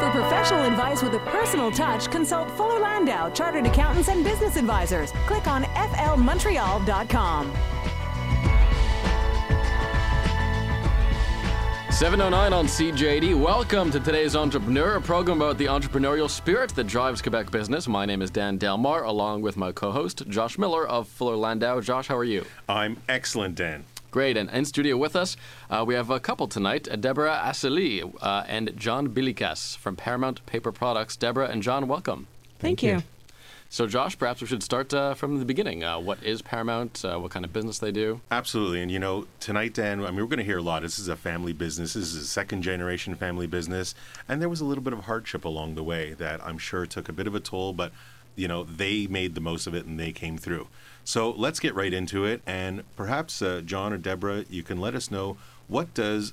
For professional advice with a personal touch, consult Fuller Landau, Chartered Accountants and Business Advisors. Click on flmontreal.com. 709 on CJAD. Welcome to today's Entrepreneur, a program about the entrepreneurial spirit that drives Quebec business. My name is Dan Delmar, along with my co host, Josh Miller of Fuller Landau. Josh, how are you? I'm excellent, Dan. Great. And in studio with us, uh, we have a couple tonight uh, Deborah Assaly uh, and John Bilikas from Paramount Paper Products. Deborah and John, welcome. Thank, you. So, Josh, perhaps we should start uh, from the beginning. Uh, what is Paramount? Uh, what kind of business they do? Absolutely. And you know, tonight, Dan, I mean, we're going to hear a lot. This is a family business. This is a second generation family business. And there was a little bit of hardship along the way that I'm sure took a bit of a toll, but, you know, they made the most of it and they came through. So let's get right into it. And perhaps, uh, John or Deborah, you can let us know what does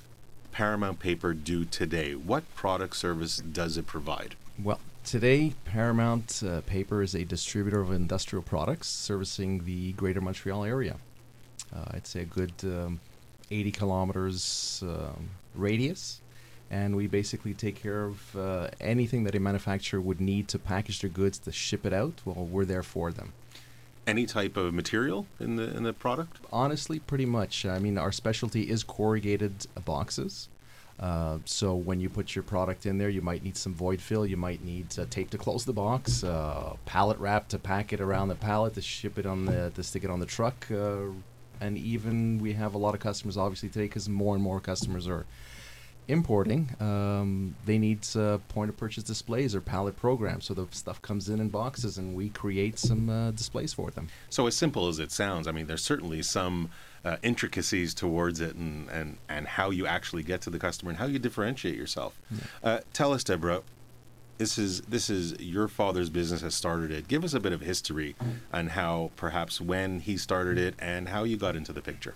Paramount Paper do today? What product service does it provide? Well, today Paramount uh, Paper is a distributor of industrial products servicing the Greater Montreal area. Uh, I'd say a good um, 80 kilometers um, radius, and we basically take care of uh, anything that a manufacturer would need to package their goods to ship it out. Well, we're there for them. Any type of material in the in the product? Honestly, pretty much. I mean, our specialty is corrugated boxes. Uh, so when you put your product in there, you might need some void fill. You might need uh, tape to close the box, uh, pallet wrap to pack it around the pallet, to ship it on the to stick it on the truck, uh, and even we have a lot of customers obviously today because more and more customers are importing. Um, they need uh, point of purchase displays or pallet programs, so the stuff comes in in boxes, and we create some uh, displays for them. So as simple as it sounds, I mean, there's certainly some uh, intricacies towards it and, and, and how you actually get to the customer and how you differentiate yourself. Uh, tell us, Deborah, this is this is your father's business has started it. Give us a bit of history on how perhaps when he started it and how you got into the picture.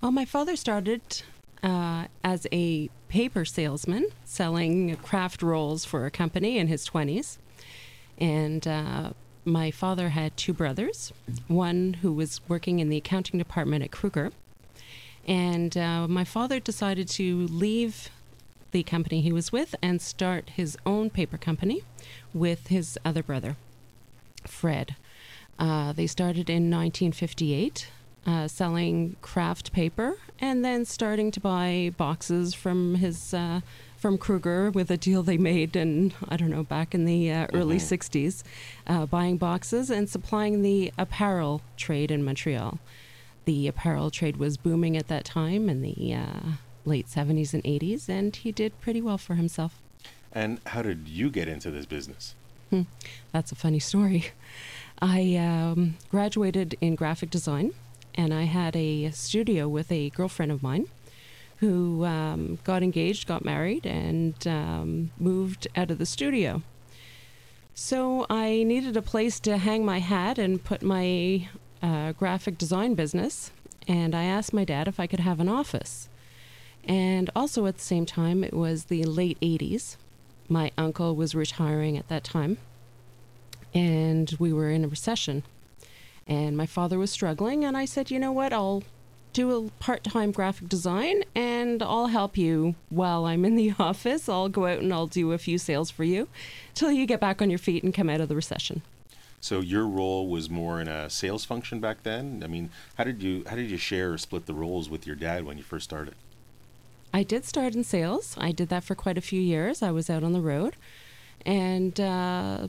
Well, my father started uh, as a paper salesman selling kraft rolls for a company in his 20s. And uh, my father had two brothers, one who was working in the accounting department at Kruger. And uh, my father decided to leave the company he was with and start his own paper company with his other brother, Fred. Uh, they started in 1958 uh, selling kraft paper and then starting to buy boxes from his uh, from Kruger with a deal they made and I don't know back in the uh, early 60s uh, buying boxes and supplying the apparel trade in Montreal the apparel trade was booming at that time in the uh, late 70s and 80s and he did pretty well for himself And how did you get into this business? Hmm. That's a funny story. I um, graduated in graphic design, and I had a studio with a girlfriend of mine who um, got engaged, got married, and um, moved out of the studio. So I needed a place to hang my hat and put my uh, graphic design business, and I asked my dad if I could have an office. And also at the same time, it was the late 80s. My uncle was retiring at that time, and we were in a recession. And my father was struggling, and I said, you know what, I'll do a part time graphic design and I'll help you while I'm in the office. I'll go out and I'll do a few sales for you till you get back on your feet and come out of the recession. So your role was more in a sales function back then. I mean, how did you how did you share or split the roles with your dad when you first started? I did start in sales. I did that for quite a few years. I was out on the road. And, uh,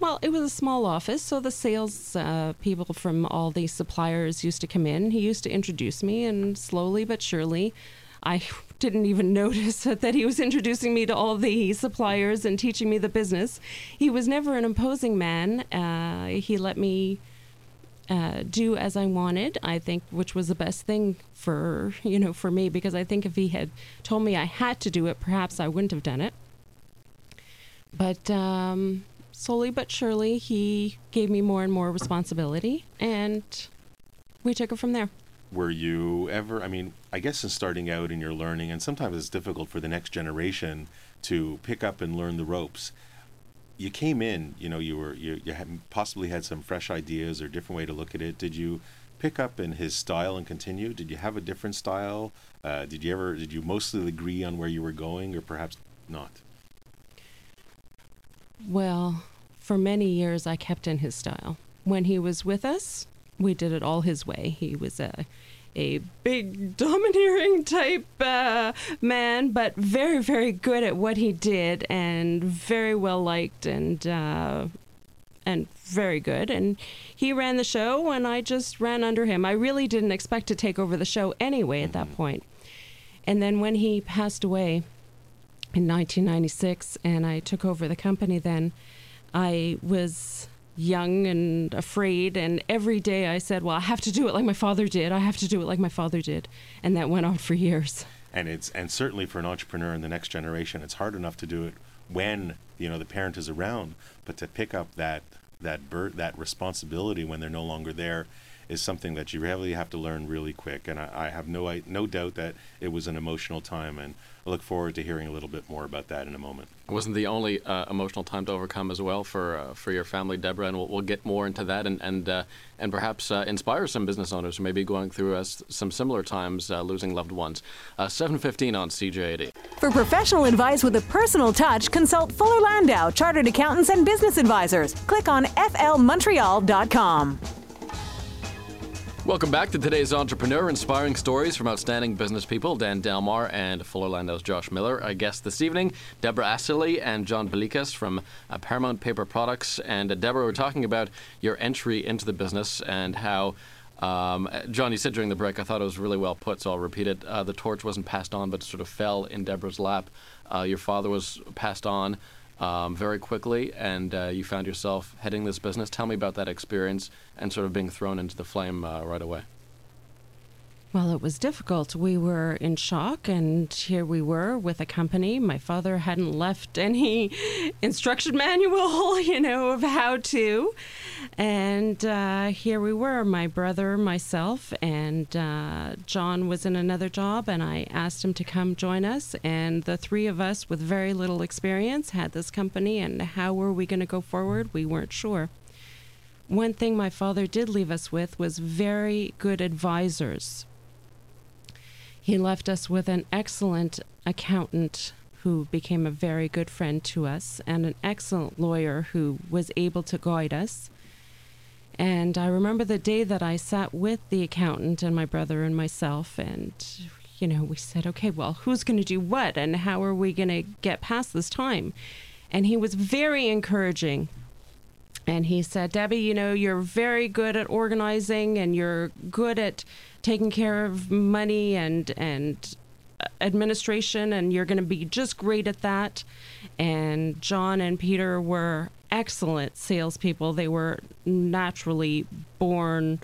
well, it was a small office, so the sales uh, people from all the suppliers used to come in. He used to introduce me, and slowly but surely, I didn't even notice that he was introducing me to all the suppliers and teaching me the business. He was never an imposing man. Uh, he let me uh, do as I wanted. I think, which was the best thing for you know for me because I think if he had told me I had to do it, perhaps I wouldn't have done it. But um, slowly but surely, he gave me more and more responsibility, and we took it from there. Were you ever? I mean, I guess in starting out and you're learning, and sometimes it's difficult for the next generation to pick up and learn the ropes. You came in, you know, you were you you had possibly had some fresh ideas or different way to look at it. Did you pick up in his style and continue? Did you have a different style? Uh, did you ever? Did you mostly agree on where you were going, or perhaps not? Well, for many years, I kept in his style. When he was with us, we did it all his way. He was a a big, domineering type uh, man, but very, very good at what he did, and very well liked, and uh, and very good. And he ran the show, and I just ran under him. I really didn't expect to take over the show anyway at that point. And then when he passed away in 1996, and I took over the company, then I was young and afraid. And every day I said, Well, I have to do it like my father did. I have to do it like my father did. And that went on for years. and it's and certainly for an entrepreneur in the next generation it's hard enough to do it when you know the parent is around but to pick up that that bur- that responsibility when they're no longer there is something that you really have to learn really quick and I, I have no I, no doubt that it was an emotional time and I look forward to hearing a little bit more about that in a moment It wasn't the only uh, emotional time to overcome as well for uh, for your family, Deborah, and we'll, we'll get more into that and and uh, and perhaps uh, inspire some business owners who may be going through uh, some similar times uh, losing loved ones. Uh, Seven fifteen on CJAD. For professional advice with a personal touch, consult Fuller Landau, Chartered Accountants and Business Advisors. Click on flmontreal.com. Welcome back to today's Entrepreneur Inspiring Stories from Outstanding Business People, Dan Delmar and Fuller Landau's Josh Miller. Our guests this evening, Deborah Assaly and John Belikas from uh, Paramount Paper Products. And uh, Deborah, we're talking about your entry into the business and how. Um, uh, John, you said during the break, I thought it was really well put, so I'll repeat it. Uh, the torch wasn't passed on, but sort of fell in Deborah's lap. Uh, your father was passed on um, very quickly, and uh, you found yourself heading this business. Tell me about that experience and sort of being thrown into the flame uh, right away. Well, it was difficult. We were in shock, and here we were with a company. My father hadn't left any instruction manual, you know, of how to. And uh, here we were, my brother, myself, and uh, John was in another job, and I asked him to come join us. And the three of us, with very little experience, had this company, and how were we going to go forward? We weren't sure. One thing my father did leave us with was very good advisors. He left us with an excellent accountant who became a very good friend to us and an excellent lawyer who was able to guide us. And I remember the day that I sat with the accountant and my brother and myself, and, you know, we said, okay, well, who's going to do what and how are we going to get past this time? And he was very encouraging. And he said, Debbie, you know, you're very good at organizing and you're good at taking care of money and, and administration, and you're going to be just great at that. And John and Peter were excellent salespeople. They were naturally born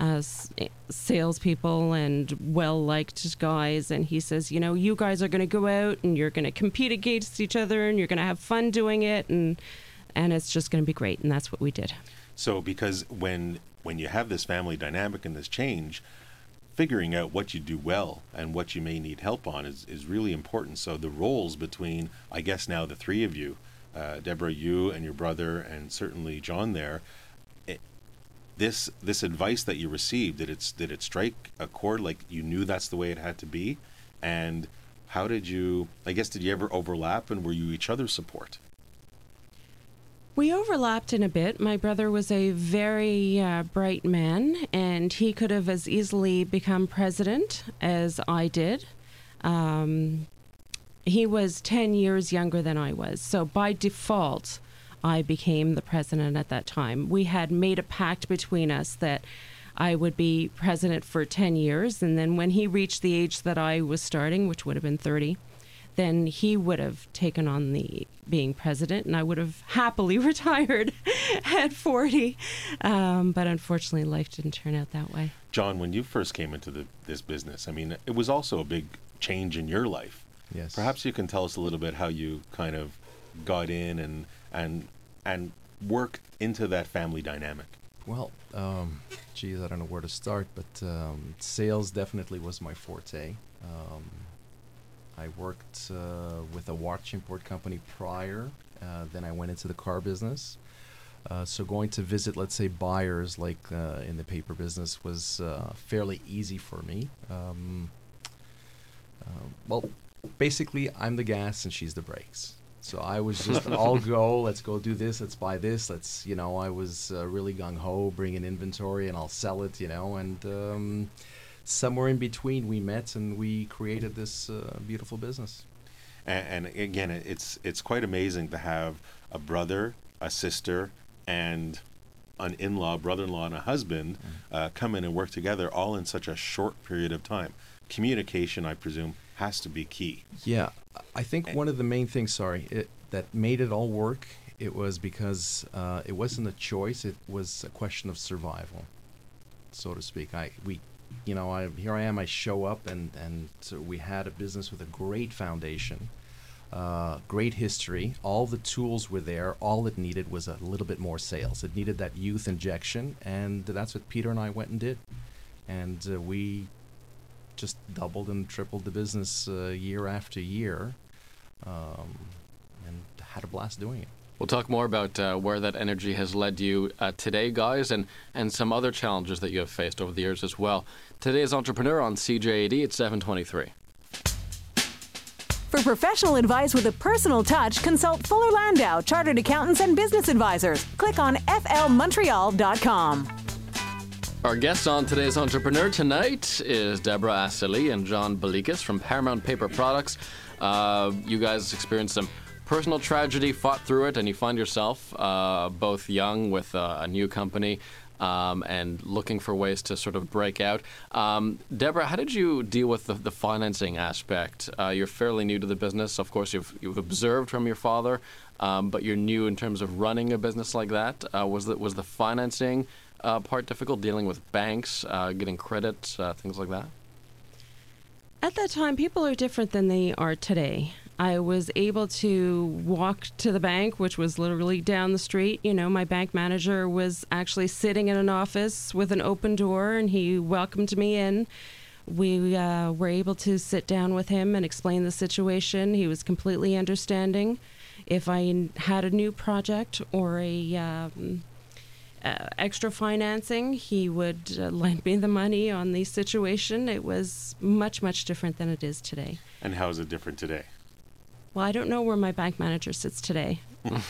uh, as salespeople and well liked guys. And he says, You know, you guys are going to go out and you're going to compete against each other and you're going to have fun doing it. And and it's just going to be great and that's what we did So because when when you have this family dynamic and this change, figuring out what you do well and what you may need help on is, is really important. So the roles between I guess now the three of you, uh, Deborah, you and your brother, and certainly John there. It, this this advice that you received did it did it strike a chord like you knew that's the way it had to be, and how did you? I guess did you ever overlap and were you each other's support? We overlapped in a bit. My brother was a very uh, bright man, and he could have as easily become president as I did. Um, he was 10 years younger than I was. So by default, I became the president at that time. We had made a pact between us that I would be president for 10 years. And then when he reached the age that I was starting, which would have been 30, then he would have taken on the being president, and I would have happily retired at 40. Um, but unfortunately, life didn't turn out that way. John, when you first came into the, this business, I mean, it was also a big change in your life. Yes. Perhaps you can tell us a little bit how you kind of got in and and and worked into that family dynamic. Well, um, geez, I don't know where to start, but um, sales definitely was my forte. Um, I worked uh, with a watch import company prior. Uh, then I went into the car business. Uh, so going to visit, let's say, buyers like uh, in the paper business was uh, fairly easy for me. Um, uh, well, basically, I'm the gas and she's the brakes. So I was just all go. Let's go do this. Let's buy this. Let's you know. I was uh, really gung ho, bring in inventory, and I'll sell it. You know, and um, somewhere in between we met and we created this uh, beautiful business. And, and again, it's it's quite amazing to have a brother, a sister, and an in-law, brother-in-law, and a husband uh, come in and work together all in such a short period of time. Communication, I presume, has to be key. Yeah, I think one of the main things, sorry, it, that made it all work, it was because uh, it wasn't a choice; it was a question of survival, so to speak. I we, you know, I here I am. I show up, and and so we had a business with a great foundation, uh, great history. All the tools were there. All it needed was a little bit more sales. It needed that youth injection, and that's what Peter and I went and did, and uh, we just doubled and tripled the business uh, year after year, um, and had a blast doing it. We'll talk more about uh, where that energy has led you uh, today, guys, and, and some other challenges that you have faced over the years as well. Today's entrepreneur on CJAD at 723. For professional advice with a personal touch, consult Fuller Landau, Chartered Accountants and Business Advisors. Click on flmontreal.com. Our guests on today's Entrepreneur tonight is Deborah Assaly and John Belikas from Paramount Paper Products. Uh, you guys experienced some personal tragedy, fought through it, and you find yourself uh, both young with uh, a new company um, and looking for ways to sort of break out. Um, Deborah, how did you deal with the, the financing aspect? Uh, you're fairly new to the business. Of course, you've, you've observed from your father, um, but you're new in terms of running a business like that. Uh, was, the, was the financing uh, part difficult, dealing with banks, uh, getting credit, uh, things like that? At that time, people are different than they are today. I was able to walk to the bank, which was literally down the street. You know, my bank manager was actually sitting in an office with an open door, and he welcomed me in. We uh, were able to sit down with him and explain the situation. He was completely understanding. If I had a new project or a um, uh, extra financing, he would uh, lend me the money on the situation. It was much, much different than it is today. And how is it different today? Well, I don't know where my bank manager sits today.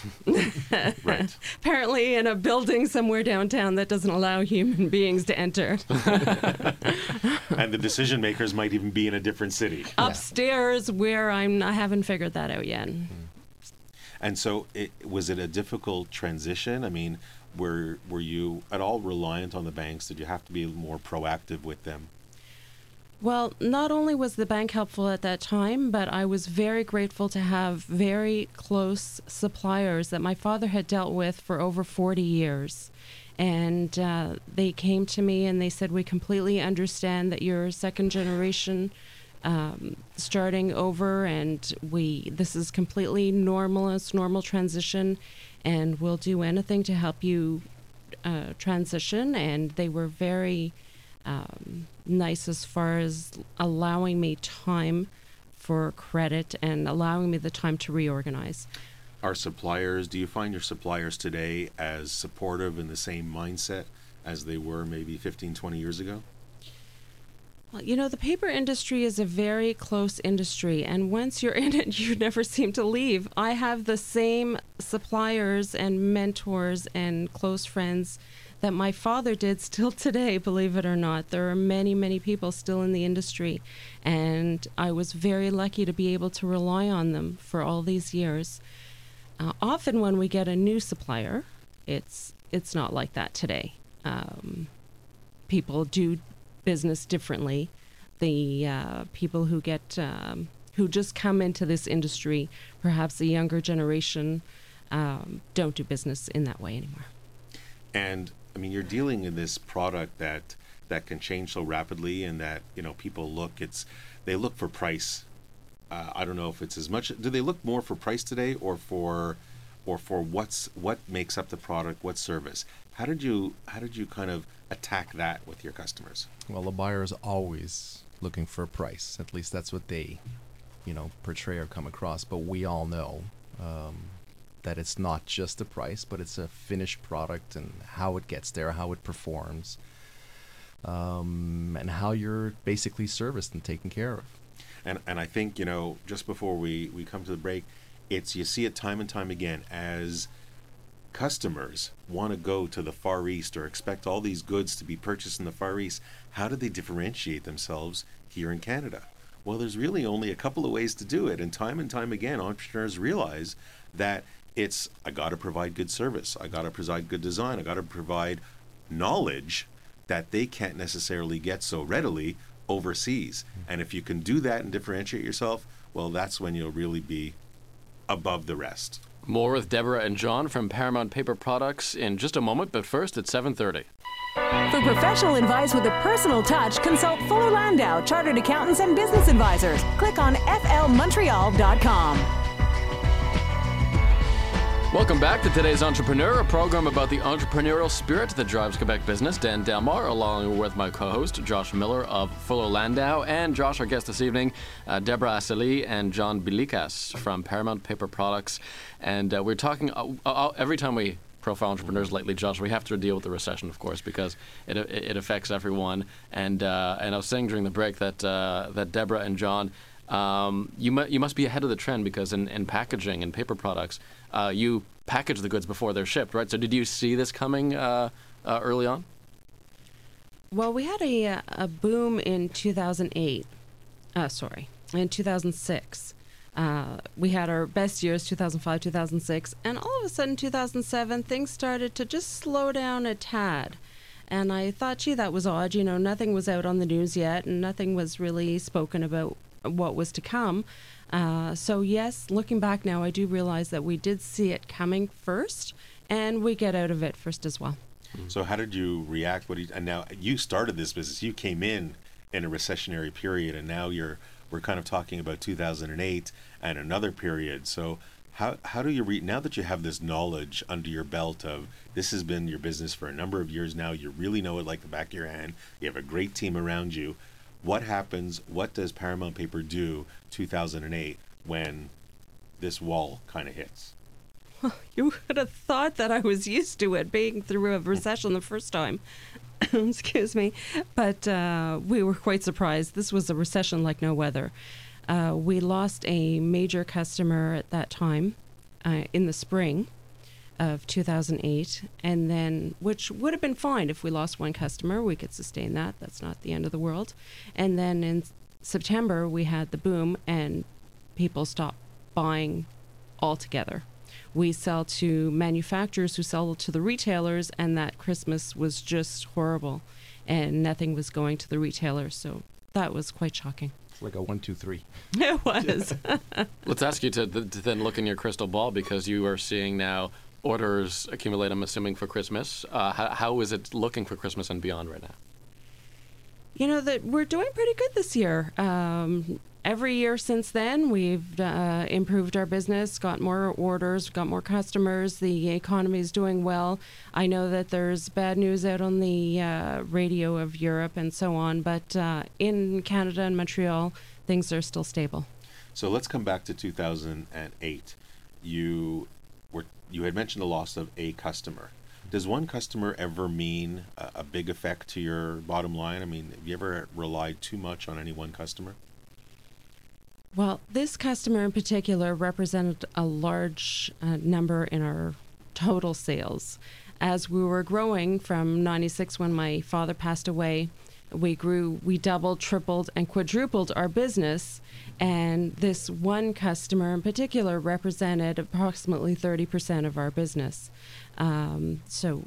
Right. Apparently, in a building somewhere downtown that doesn't allow human beings to enter. and the decision makers might even be in a different city. Upstairs, where I'm, I haven't figured that out yet. Hmm. And so, it, was it a difficult transition? I mean, were were you at all reliant on the banks? Did you have to be more proactive with them? Well, not only was the bank helpful at that time, but I was very grateful to have very close suppliers that my father had dealt with for over 40 years. And uh, they came to me and they said, We completely understand that you're second generation um, starting over, and we this is completely normal, it's normal transition, and we'll do anything to help you uh, transition. And they were very um, nice as far as allowing me time for credit and allowing me the time to reorganize. Our suppliers, do you find your suppliers today as supportive in the same mindset as they were maybe 15, 20 years ago? Well, you know, the paper industry is a very close industry, and once you're in it, you never seem to leave. I have the same suppliers and mentors and close friends that my father did still today, believe it or not. There are many, many people still in the industry, and I was very lucky to be able to rely on them for all these years. Uh, often, when we get a new supplier, it's it's not like that today. Um, people do business differently. The uh, people who get um, who just come into this industry, perhaps a younger generation, um, don't do business in that way anymore. And I mean, you're dealing in this product that that can change so rapidly, and that you know people look. It's they look for price. Uh, I don't know if it's as much. Do they look more for price today, or for, or for what's what makes up the product, what service? How did you how did you kind of attack that with your customers? Well, the buyer is always looking for a price. At least that's what they, you know, portray or come across. But we all know um, that it's not just the price, but it's a finished product and how it gets there, how it performs, um, and how you're basically serviced and taken care of. And and I think you know just before we we come to the break, it's you see it time and time again as customers want to go to the Far East or expect all these goods to be purchased in the Far East. How do they differentiate themselves here in Canada? Well, there's really only a couple of ways to do it, and time and time again, entrepreneurs realize that it's I got to provide good service, I got to provide good design, I got to provide knowledge that they can't necessarily get so readily overseas. Hmm. And if you can do that and differentiate yourself, well, that's when you'll really be above the rest. More with Deborah and John from Paramount Paper Products in just a moment, but first at 7:30. For professional advice with a personal touch, consult Fuller Landau, Chartered Accountants and Business Advisors. Click on flmontreal.com. Welcome back to today's Entrepreneur, a program about the entrepreneurial spirit that drives Quebec business. Dan Delmar, along with my co-host Josh Miller of Fuller Landau, and Josh, our guest this evening, uh, Deborah Assaly and John Bilikas from Paramount Paper Products. And uh, we're talking uh, uh, every time we profile entrepreneurs lately, Josh, we have to deal with the recession, of course, because it it affects everyone. And uh, and I was saying during the break that uh, that Deborah and John. Um, you, mu- you must be ahead of the trend because in, in packaging and paper products, uh, you package the goods before they're shipped, right? So did you see this coming uh, uh, early on? Well, we had a, a boom in 2008. Uh, sorry, in 2006. Uh, we had our best years 2005 2006 and all of a sudden 2007 things started to just slow down a tad and i thought gee that was odd you know nothing was out on the news yet and nothing was really spoken about what was to come uh, so yes looking back now i do realize that we did see it coming first and we get out of it first as well So how did you react? What you, and now you started this business. You came in in a recessionary period, and now you're we're kind of talking about 2008 and another period. So how how do you read now that you have this knowledge under your belt of this has been your business for a number of years now? You really know it like the back of your hand. You have a great team around you. What happens? What does Paramount Paper do 2008 when this wall kind of hits? You would have thought that I was used to it being through a recession the first time. Excuse me. But uh, we were quite surprised. This was a recession like no other. Uh, we lost a major customer at that time uh, in the spring of 2008. And then, which would have been fine if we lost one customer, we could sustain that. That's not the end of the world. And then in September, we had the boom and people stopped buying altogether. We sell to manufacturers who sell to the retailers, and that Christmas was just horrible, and nothing was going to the retailers. So that was quite shocking. Like a one, two, three. It was. Let's ask you to, to then look in your crystal ball because you are seeing now orders accumulate, I'm assuming, for Christmas. Uh, how, how is it looking for Christmas and beyond right now? you know that we're doing pretty good this year. Um, every year since then, we've uh, improved our business, got more orders, got more customers. The economy is doing well. I know that there's bad news out on the uh, radio of Europe and so on, but uh, in Canada and Montreal, things are still stable. So let's come back to 2008. You were you had mentioned the loss of a customer. Does one customer ever mean a, a big effect to your bottom line? I mean, have you ever relied too much on any one customer? Well, this customer in particular represented a large uh, number in our total sales. As we were growing from 96 when my father passed away, we grew, we doubled, tripled, and quadrupled our business. And this one customer in particular represented approximately 30% of our business. Um, so,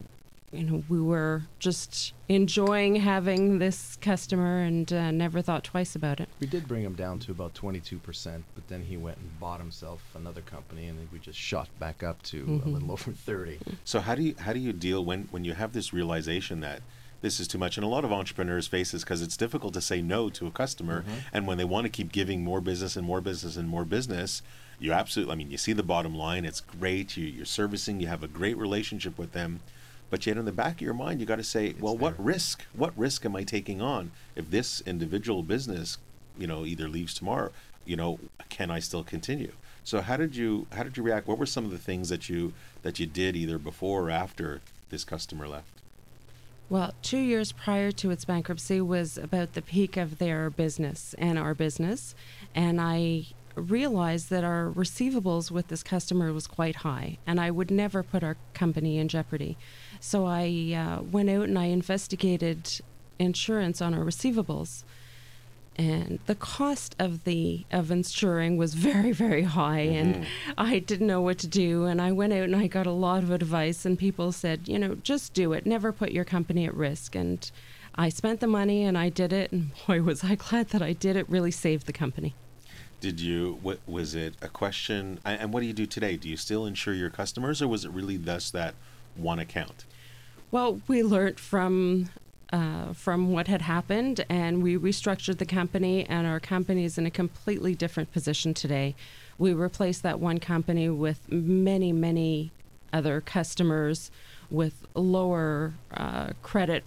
you know, we were just enjoying having this customer and uh, never thought twice about it. We did bring him down to about 22%, but then he went and bought himself another company, and then we just shot back up to a little over 30. So how do you how do you deal when when you have this realization that this is too much? And a lot of entrepreneurs face this because it's difficult to say no to a customer, mm-hmm. and when they want to keep giving more business and more business and more business, you absolutely. I mean, you see the bottom line. It's great. You, you're servicing. You have a great relationship with them. But yet, in the back of your mind, you got to say, well, what risk? What risk am I taking on if this individual business, you know, either leaves tomorrow? You know, can I still continue? So, how did you how did you react? What were some of the things that you that you did either before or after this customer left? Well, two years prior to its bankruptcy was about the peak of their business and our business. And I realized that our receivables with this customer was quite high, and I would never put our company in jeopardy. So I uh, went out and I investigated insurance on our receivables and the cost of the of insuring was very very high and mm-hmm. i didn't know what to do and i went out and i got a lot of advice and people said you know just do it never put your company at risk and i spent the money and i did it and boy was i glad that i did it really saved the company Did you? What was it? A question? And and what do you do today? Do you still insure your customers, or was it really thus that one account? Well, we learned from uh, from what had happened, and we restructured the company, and our company is in a completely different position today. We replaced that one company with many, many other customers with lower uh, credit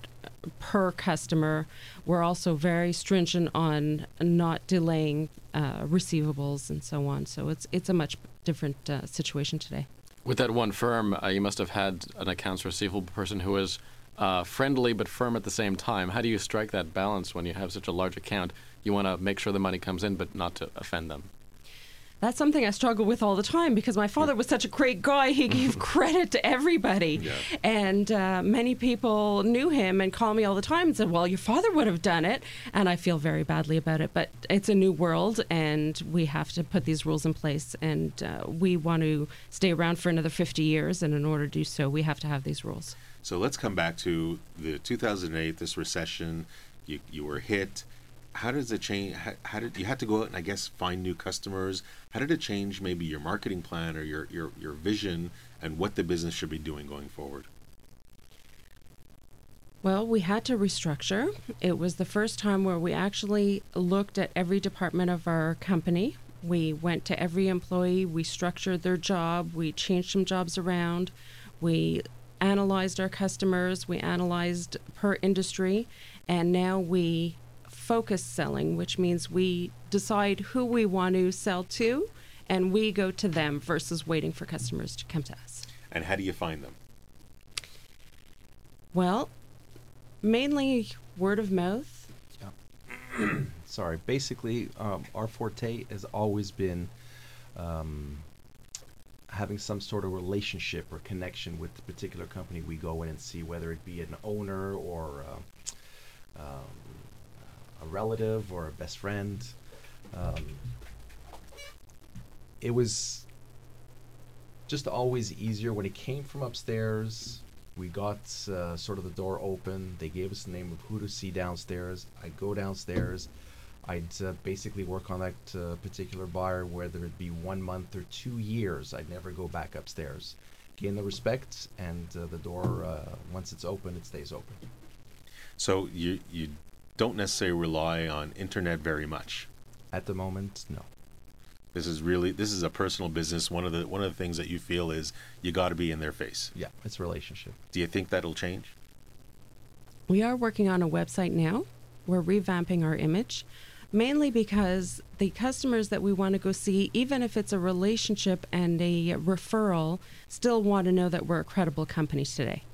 per customer. We're also very stringent on not delaying uh, receivables and so on. So it's it's a much different uh, situation today. With that one firm, uh, you must have had an accounts receivable person who was uh, friendly but firm at the same time. How do you strike that balance when you have such a large account? You want to make sure the money comes in, but not to offend them. That's something I struggle with all the time because my father was such a great guy. He gave credit to everybody. Yeah. And uh, many people knew him and called me all the time and said, Well, your father would have done it. And I feel very badly about it. But it's a new world and we have to put these rules in place. And uh, we want to stay around for another 50 years. And in order to do so, we have to have these rules. So let's come back to the 2008, this recession. You, you were hit. How does it change? How, how did you had to go out and I guess find new customers? How did it change maybe your marketing plan or your, your, your vision and what the business should be doing going forward? Well, we had to restructure. It was the first time where we actually looked at every department of our company. We went to every employee, we structured their job, we changed some jobs around, we analyzed our customers, we analyzed per industry, and now we focus selling, which means we decide who we want to sell to and we go to them versus waiting for customers to come to us. And how do you find them? Well, mainly word of mouth. Sorry. Basically, um, our forte has always been um, having some sort of relationship or connection with the particular company we go in and see, whether it be an owner or uh, um, a relative or a best friend. Um, it was just always easier when it came from upstairs. We got uh, sort of the door open. They gave us the name of who to see downstairs. I'd go downstairs. I'd uh, basically work on that uh, particular buyer, whether it be one month or two years. I'd never go back upstairs. Gain the respect, and uh, the door, uh, once it's open, it stays open. So you you don't necessarily rely on internet very much. At the moment, no. This is really this is a personal business. One of the one of the things that you feel is you got to be in their face. Yeah, it's a relationship. Do you think that'll change? We are working on a website now. We're revamping our image, mainly because the customers that we want to go see, even if it's a relationship and a referral, still want to know that we're a credible company today.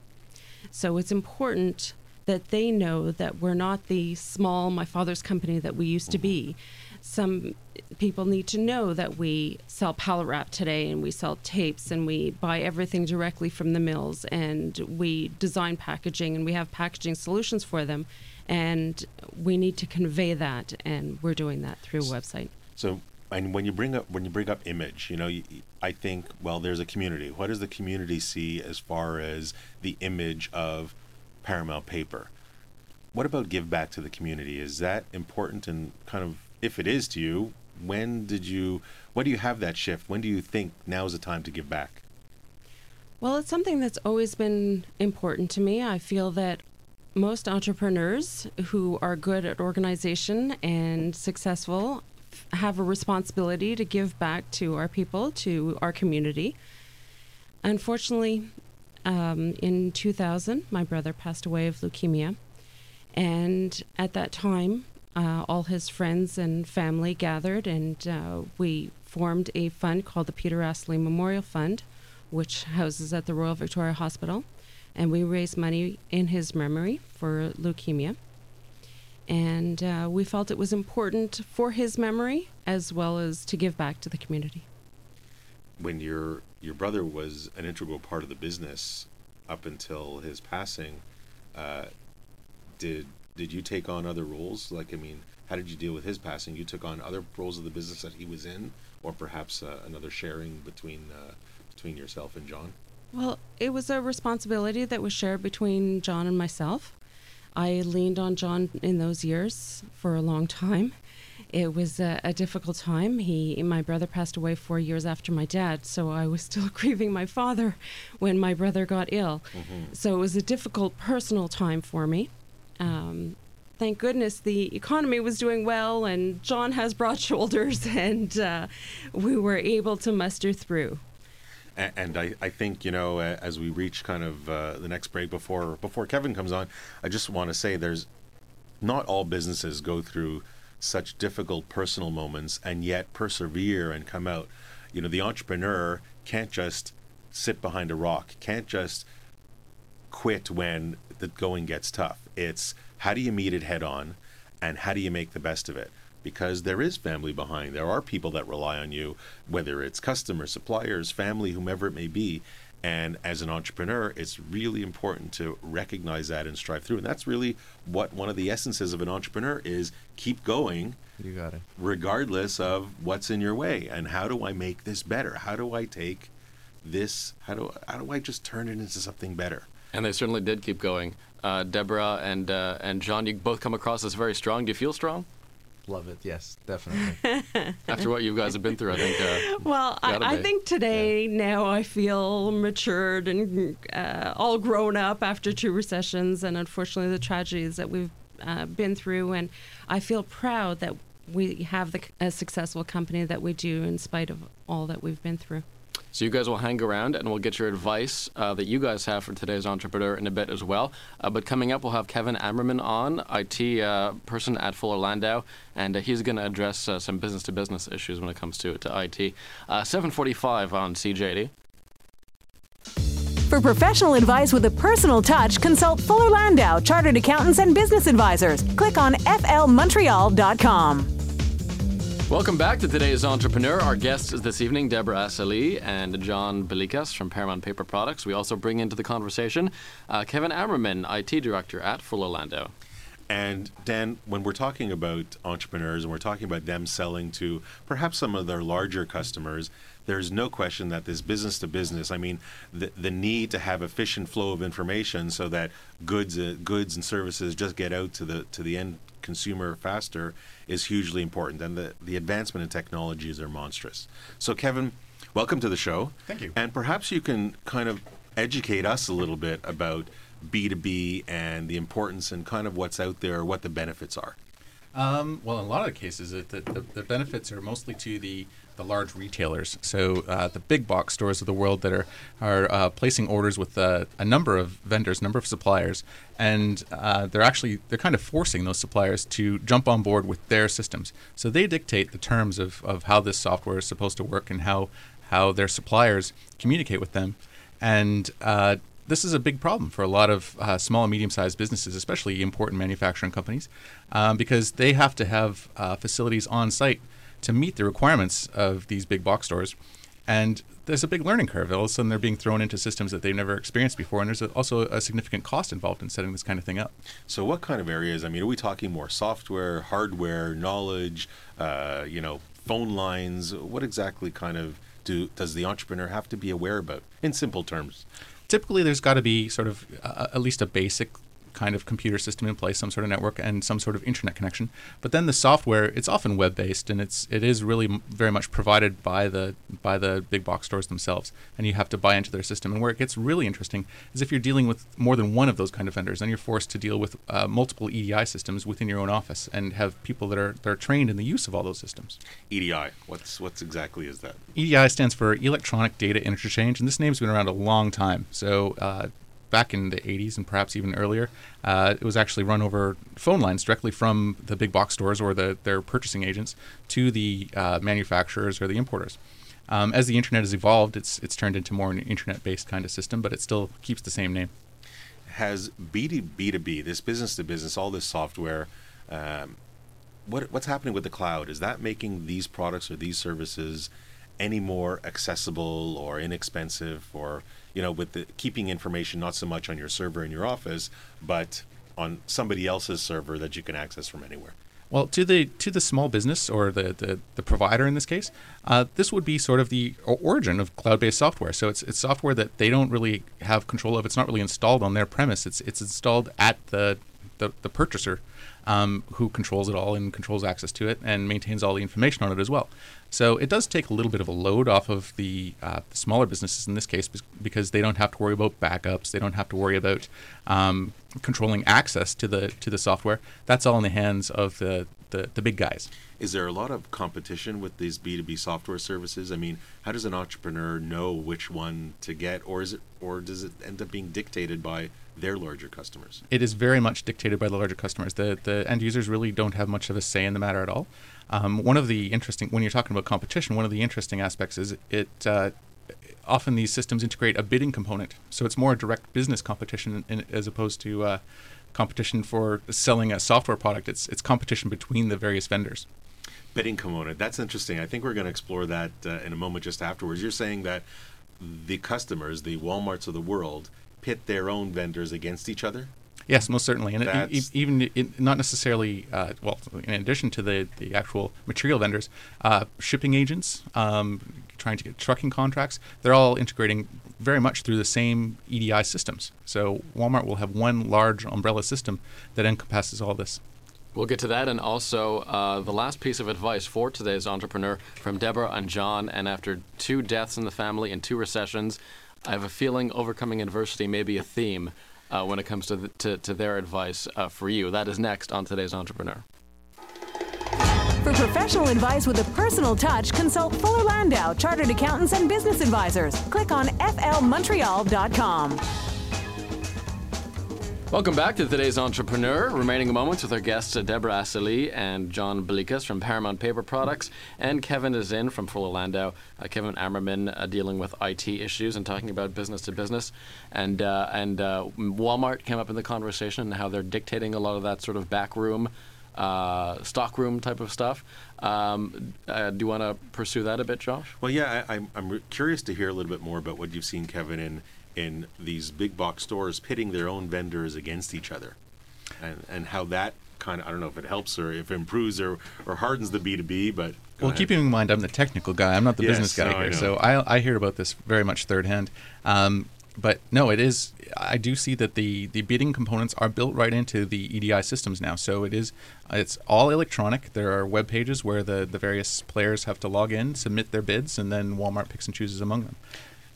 So it's important that they know that we're not the small my father's company that we used to be. Mm-hmm. Some people need to know that we sell pallet wrap today and we sell tapes and we buy everything directly from the mills and we design packaging and we have packaging solutions for them and we need to convey that and we're doing that through a website. So, and when you bring up when you bring up image, you know, you, I think well, there's a community. What does the community see as far as the image of Paramount Paper? What about give back to the community? Is that important? And kind of, if it is to you, when did you? When do you have that shift? When do you think now is the time to give back? Well, it's something that's always been important to me. I feel that most entrepreneurs who are good at organization and successful have a responsibility to give back to our people, to our community. Unfortunately, um, in 2000, my brother passed away of leukemia. And at that time, uh, all his friends and family gathered, and uh, we formed a fund called the Peter Assaly Memorial Fund, which houses at the Royal Victoria Hospital. And we raised money in his memory for leukemia. And uh, we felt it was important for his memory as well as to give back to the community. When your your brother was an integral part of the business up until his passing, uh, did did you take on other roles? Like, I mean, how did you deal with his passing? You took on other roles of the business that he was in, or perhaps uh, another sharing between uh, between yourself and John. Well, it was a responsibility that was shared between John and myself. I leaned on John in those years for a long time. It was a, a, difficult time. He, my brother, passed away four years after my dad, so I was still grieving my father when my brother got ill. Mm-hmm. So it was a difficult personal time for me. Um, thank goodness the economy was doing well, and John has broad shoulders, and uh, we were able to muster through and I, I think you know as we reach kind of uh, the next break before before Kevin comes on, I just want to say there's not all businesses go through such difficult personal moments and yet persevere and come out. You know, the entrepreneur can't just sit behind a rock, can't just quit when the going gets tough. It's how do you meet it head on and how do you make the best of it? Because there is family behind. There are people that rely on you, whether it's customers, suppliers, family, whomever it may be. And as an entrepreneur, it's really important to recognize that and strive through. And that's really what one of the essences of an entrepreneur is keep going. You got it. Regardless of what's in your way. And how do I make this better? How do I take this? How do, how do I just turn it into something better? And they certainly did keep going. Uh, Deborah and uh, and John, you both come across as very strong. Do you feel strong? Love it. Yes, definitely. After what you guys have been through, I think. Uh, well, I, I, think today yeah. now I feel matured and uh, all grown up after two recessions and unfortunately the tragedies that we've uh, been through, and I feel proud that we have the, a successful company that we do in spite of all that we've been through. So you guys will hang around and we'll get your advice uh, that you guys have for today's entrepreneur in a bit as well. Uh, but coming up, we'll have Kevin Ammerman on, IT uh, person at Fuller Landau, and uh, he's going to address uh, some business-to-business issues when it comes to, to IT. Uh, 745 on CJAD. For professional advice with a personal touch, consult Fuller Landau, Chartered Accountants and Business Advisors. Click on flmontreal.com. Welcome back to today's Entrepreneur. Our guests this evening, Deborah Assaly and John Belikas from Paramount Paper Products. We also bring into the conversation uh, Kevin Ammerman, IT Director at Fuller Landau. And Dan, when we're talking about entrepreneurs and we're talking about them selling to perhaps some of their larger customers, there's no question that this business to business, I mean, the, the need to have efficient flow of information so that goods, uh, goods and services just get out to the to the end consumer faster is hugely important. And the, the advancement in technologies are monstrous. So, Kevin, welcome to the show. Thank you. And perhaps you can kind of educate us a little bit about B2B and the importance and kind of what's out there, what the benefits are. Um, well, in a lot of the cases, it, the, the, the, benefits are mostly to the, the large retailers. So uh, the big box stores of the world that are are uh, placing orders with uh, a number of vendors, number of suppliers, and uh, they're actually they're kind of forcing those suppliers to jump on board with their systems. So they dictate the terms of, of how this software is supposed to work and how how their suppliers communicate with them. And uh, this is a big problem for a lot of uh, small and medium-sized businesses, especially important manufacturing companies, um, because they have to have uh, facilities on site to meet the requirements of these big box stores. And there's a big learning curve. All of a sudden, they're being thrown into systems that they've never experienced before, and there's a, also a significant cost involved in setting this kind of thing up. So, what kind of areas? I mean, are we talking more software, hardware, knowledge? Uh, you know, phone lines? What exactly kind of do does the entrepreneur have to be aware about? In simple terms typically there's got to be sort of uh, at least a basic kind of computer system in place, some sort of network, and some sort of internet connection. But then the software, it's often web based, and it's it is really m- very much provided by the by the big box stores themselves, and you have to buy into their system. And where it gets really interesting is if you're dealing with more than one of those kind of vendors, and you're forced to deal with uh, multiple EDI systems within your own office and have people that are that are trained in the use of all those systems. EDI, what's what's exactly is that? EDI stands for Electronic Data Interchange, and this name's been around a long time. So uh, back in the 80s and perhaps even earlier. Uh, it was actually run over phone lines directly from the big box stores or the, their purchasing agents to the uh, manufacturers or the importers. Um, as the internet has evolved, it's it's turned into more an internet-based kind of system, but it still keeps the same name. Has B2B2B, this business to business, all this software, Um, what what's happening with the cloud? Is that making these products or these services any more accessible or inexpensive, or you know, with the keeping information not so much on your server in your office, but on somebody else's server that you can access from anywhere? Well, to the to the small business or the the, the provider in this case, uh, this would be sort of the origin of cloud-based software. So it's it's software that they don't really have control of. It's not really installed on their premise. It's it's installed at the the, the purchaser um, who controls it all and controls access to it and maintains all the information on it as well. So it does take a little bit of a load off of the, uh, the smaller businesses in this case because they don't have to worry about backups. They don't have to worry about um, controlling access to the to the software. That's all in the hands of the, the, the big guys. Is there a lot of competition with these B2B software services? I mean, how does an entrepreneur know which one to get or is it or does it end up being dictated by their larger customers? It is very much dictated by the larger customers. The the end users really don't have much of a say in the matter at all. Um, one of the interesting when you're talking about competition, one of the interesting aspects is it uh, often these systems integrate a bidding component, so it's more direct business competition in, as opposed to uh, competition for selling a software product. It's it's competition between the various vendors. Bidding component. That's interesting. I think we're going to explore that uh, in a moment just afterwards. You're saying that the customers, the WalMarts of the world, pit their own vendors against each other? Yes, most certainly, and it, even it, not necessarily. Uh, well, in addition to the the actual material vendors, uh, shipping agents um, trying to get trucking contracts, they're all integrating very much through the same EDI systems. So Walmart will have one large umbrella system that encompasses all this. We'll get to that, and also uh, the last piece of advice for today's entrepreneur from Deborah and John. And after two deaths in the family and two recessions, I have a feeling overcoming adversity may be a theme uh, when it comes to, the, to, to, their advice uh, for you. That is next on today's Entrepreneur. For professional advice with a personal touch, consult Fuller Landau, Chartered Accountants and Business Advisors. Click on flmontreal.com. Welcome back to today's Entrepreneur. Remaining moments with our guests uh, Deborah Assaly and John Balikas from Paramount Paper Products, and Kevin is in from Fuller Landau. Uh, Kevin Ammerman uh, dealing with IT issues and talking about business to business, and uh, and uh, Walmart came up in the conversation and how they're dictating a lot of that sort of backroom, uh, stockroom type of stuff. Um, do you want to pursue that a bit, Josh? Well, yeah, I, I'm curious to hear a little bit more about what you've seen, Kevin, in in these big box stores pitting their own vendors against each other, and and how that kind of I don't know if it helps or if it improves or or hardens the B two B, but well, ahead. keeping in mind I'm the technical guy, I'm not the yes, business guy no, here, I so I I hear about this very much third hand. Um, but no, it is. I do see that the the bidding components are built right into the EDI systems now. So it is. It's all electronic. There are web pages where the the various players have to log in, submit their bids, and then Walmart picks and chooses among them.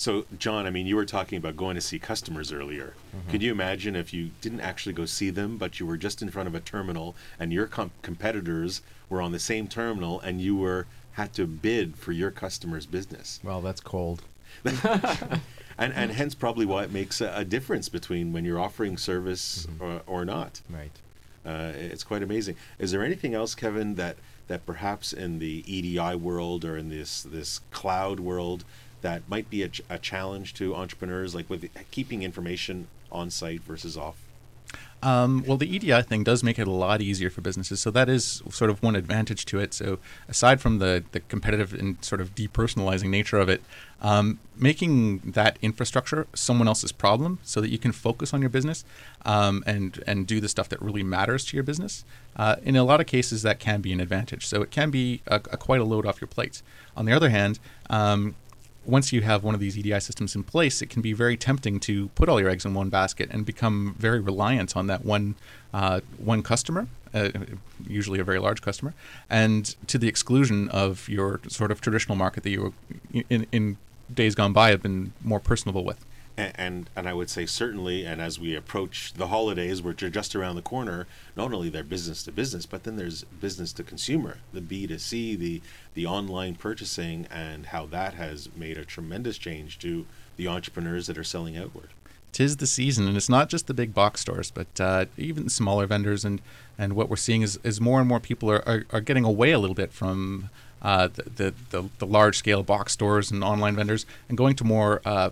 So, John, I mean, you were talking about going to see customers earlier. Mm-hmm. Could you imagine if you didn't actually go see them, but you were just in front of a terminal and your com- competitors were on the same terminal and you were had to bid for your customer's business? Well, that's cold. and and hence probably why it makes a, a difference between when you're offering service mm-hmm. or, or not. Right. Uh, it's quite amazing. Is there anything else, Kevin, that that perhaps in the EDI world or in this this cloud world that might be a, ch- a challenge to entrepreneurs, like with keeping information on site versus off? Um, well, the EDI thing does make it a lot easier for businesses. So that is sort of one advantage to it. So aside from the, the competitive and sort of depersonalizing nature of it, um, making that infrastructure someone else's problem so that you can focus on your business um, and and do the stuff that really matters to your business. Uh, in a lot of cases, that can be an advantage. So it can be a, a quite a load off your plate. On the other hand, um, once you have one of these EDI systems in place, it can be very tempting to put all your eggs in one basket and become very reliant on that one uh, one customer, uh, usually a very large customer, and to the exclusion of your sort of traditional market that you, in, in days gone by, have been more personable with and, and, I would say certainly, and as we approach the holidays, which are just around the corner, not only they're business to business, but then there's business to consumer, the B to C, the the online purchasing, and how that has made a tremendous change to the entrepreneurs that are selling outward. Tis the season, and it's not just the big box stores, but uh, even smaller vendors, and and what we're seeing is, is more and more people are, are, are getting away a little bit from uh, the, the, the, the large scale box stores and online vendors and going to more uh,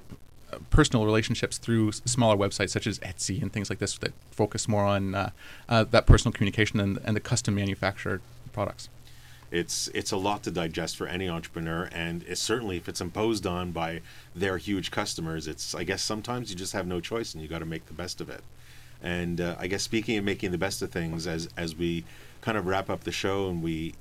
personal relationships through smaller websites such as Etsy and things like this that focus more on uh, uh, that personal communication and, and the custom manufactured products. it's it's a lot to digest for any entrepreneur and it's certainly if it's imposed on by their huge customers it's i guess sometimes you just have no choice and you got to make the best of it and uh, i guess speaking of making the best of things as as we kind of wrap up the show and we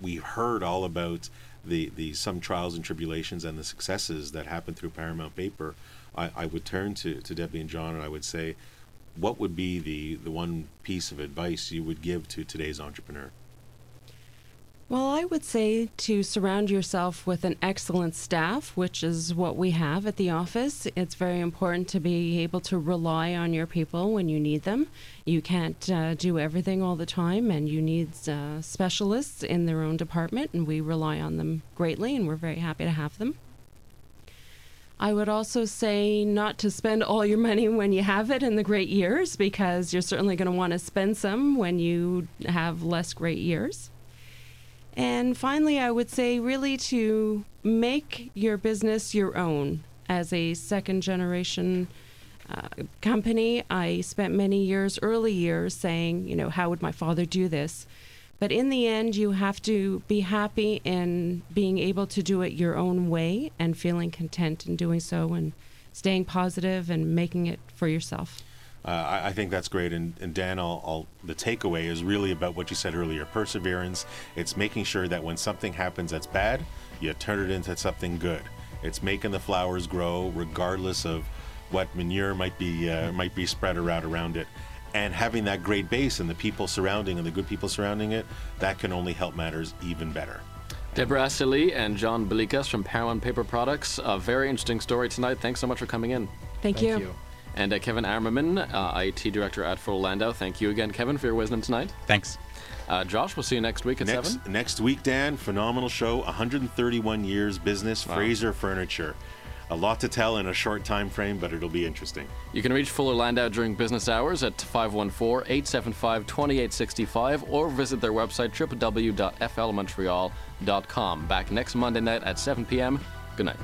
we heard all about the the some trials and tribulations and the successes that happened through paramount paper i, I would turn to, to debbie and john and i would say what would be the the one piece of advice you would give to today's entrepreneur Well, I would say to surround yourself with an excellent staff, which is what we have at the office. It's very important to be able to rely on your people when you need them. You can't uh, do everything all the time, and you need uh, specialists in their own department, and we rely on them greatly, and we're very happy to have them. I would also say not to spend all your money when you have it in the great years because you're certainly going to want to spend some when you have less great years. And finally, I would say really to make your business your own. As a second generation uh, company, I spent many years, early years, saying, you know, how would my father do this? But in the end, you have to be happy in being able to do it your own way and feeling content in doing so and staying positive and making it for yourself. Uh, I, I think that's great, and, and Dan, I'll, I'll, the takeaway is really about what you said earlier: perseverance. It's making sure that when something happens that's bad, you turn it into something good. It's making the flowers grow, regardless of what manure might be uh, might be spread around around it, and having that great base and the people surrounding and the good people surrounding it, that can only help matters even better. Deborah Assaly and John Belikas from Paramount Paper Products. A very interesting story tonight. Thanks so much for coming in. Thank, Thank you. And uh, Kevin Ammerman, uh, IT Director at Full Landau. Thank you again, Kevin, for your wisdom tonight. Thanks. Uh, Josh, we'll see you next week at Next 7. next week, Dan, phenomenal show. 131 years business, Fraser Furniture. A lot to tell in a short time frame, but it'll be interesting. You can reach Fuller Landau during business hours at 514-875-2865 or visit their website www.flmontreal.com. Back next Monday night at 7 p.m. Good night.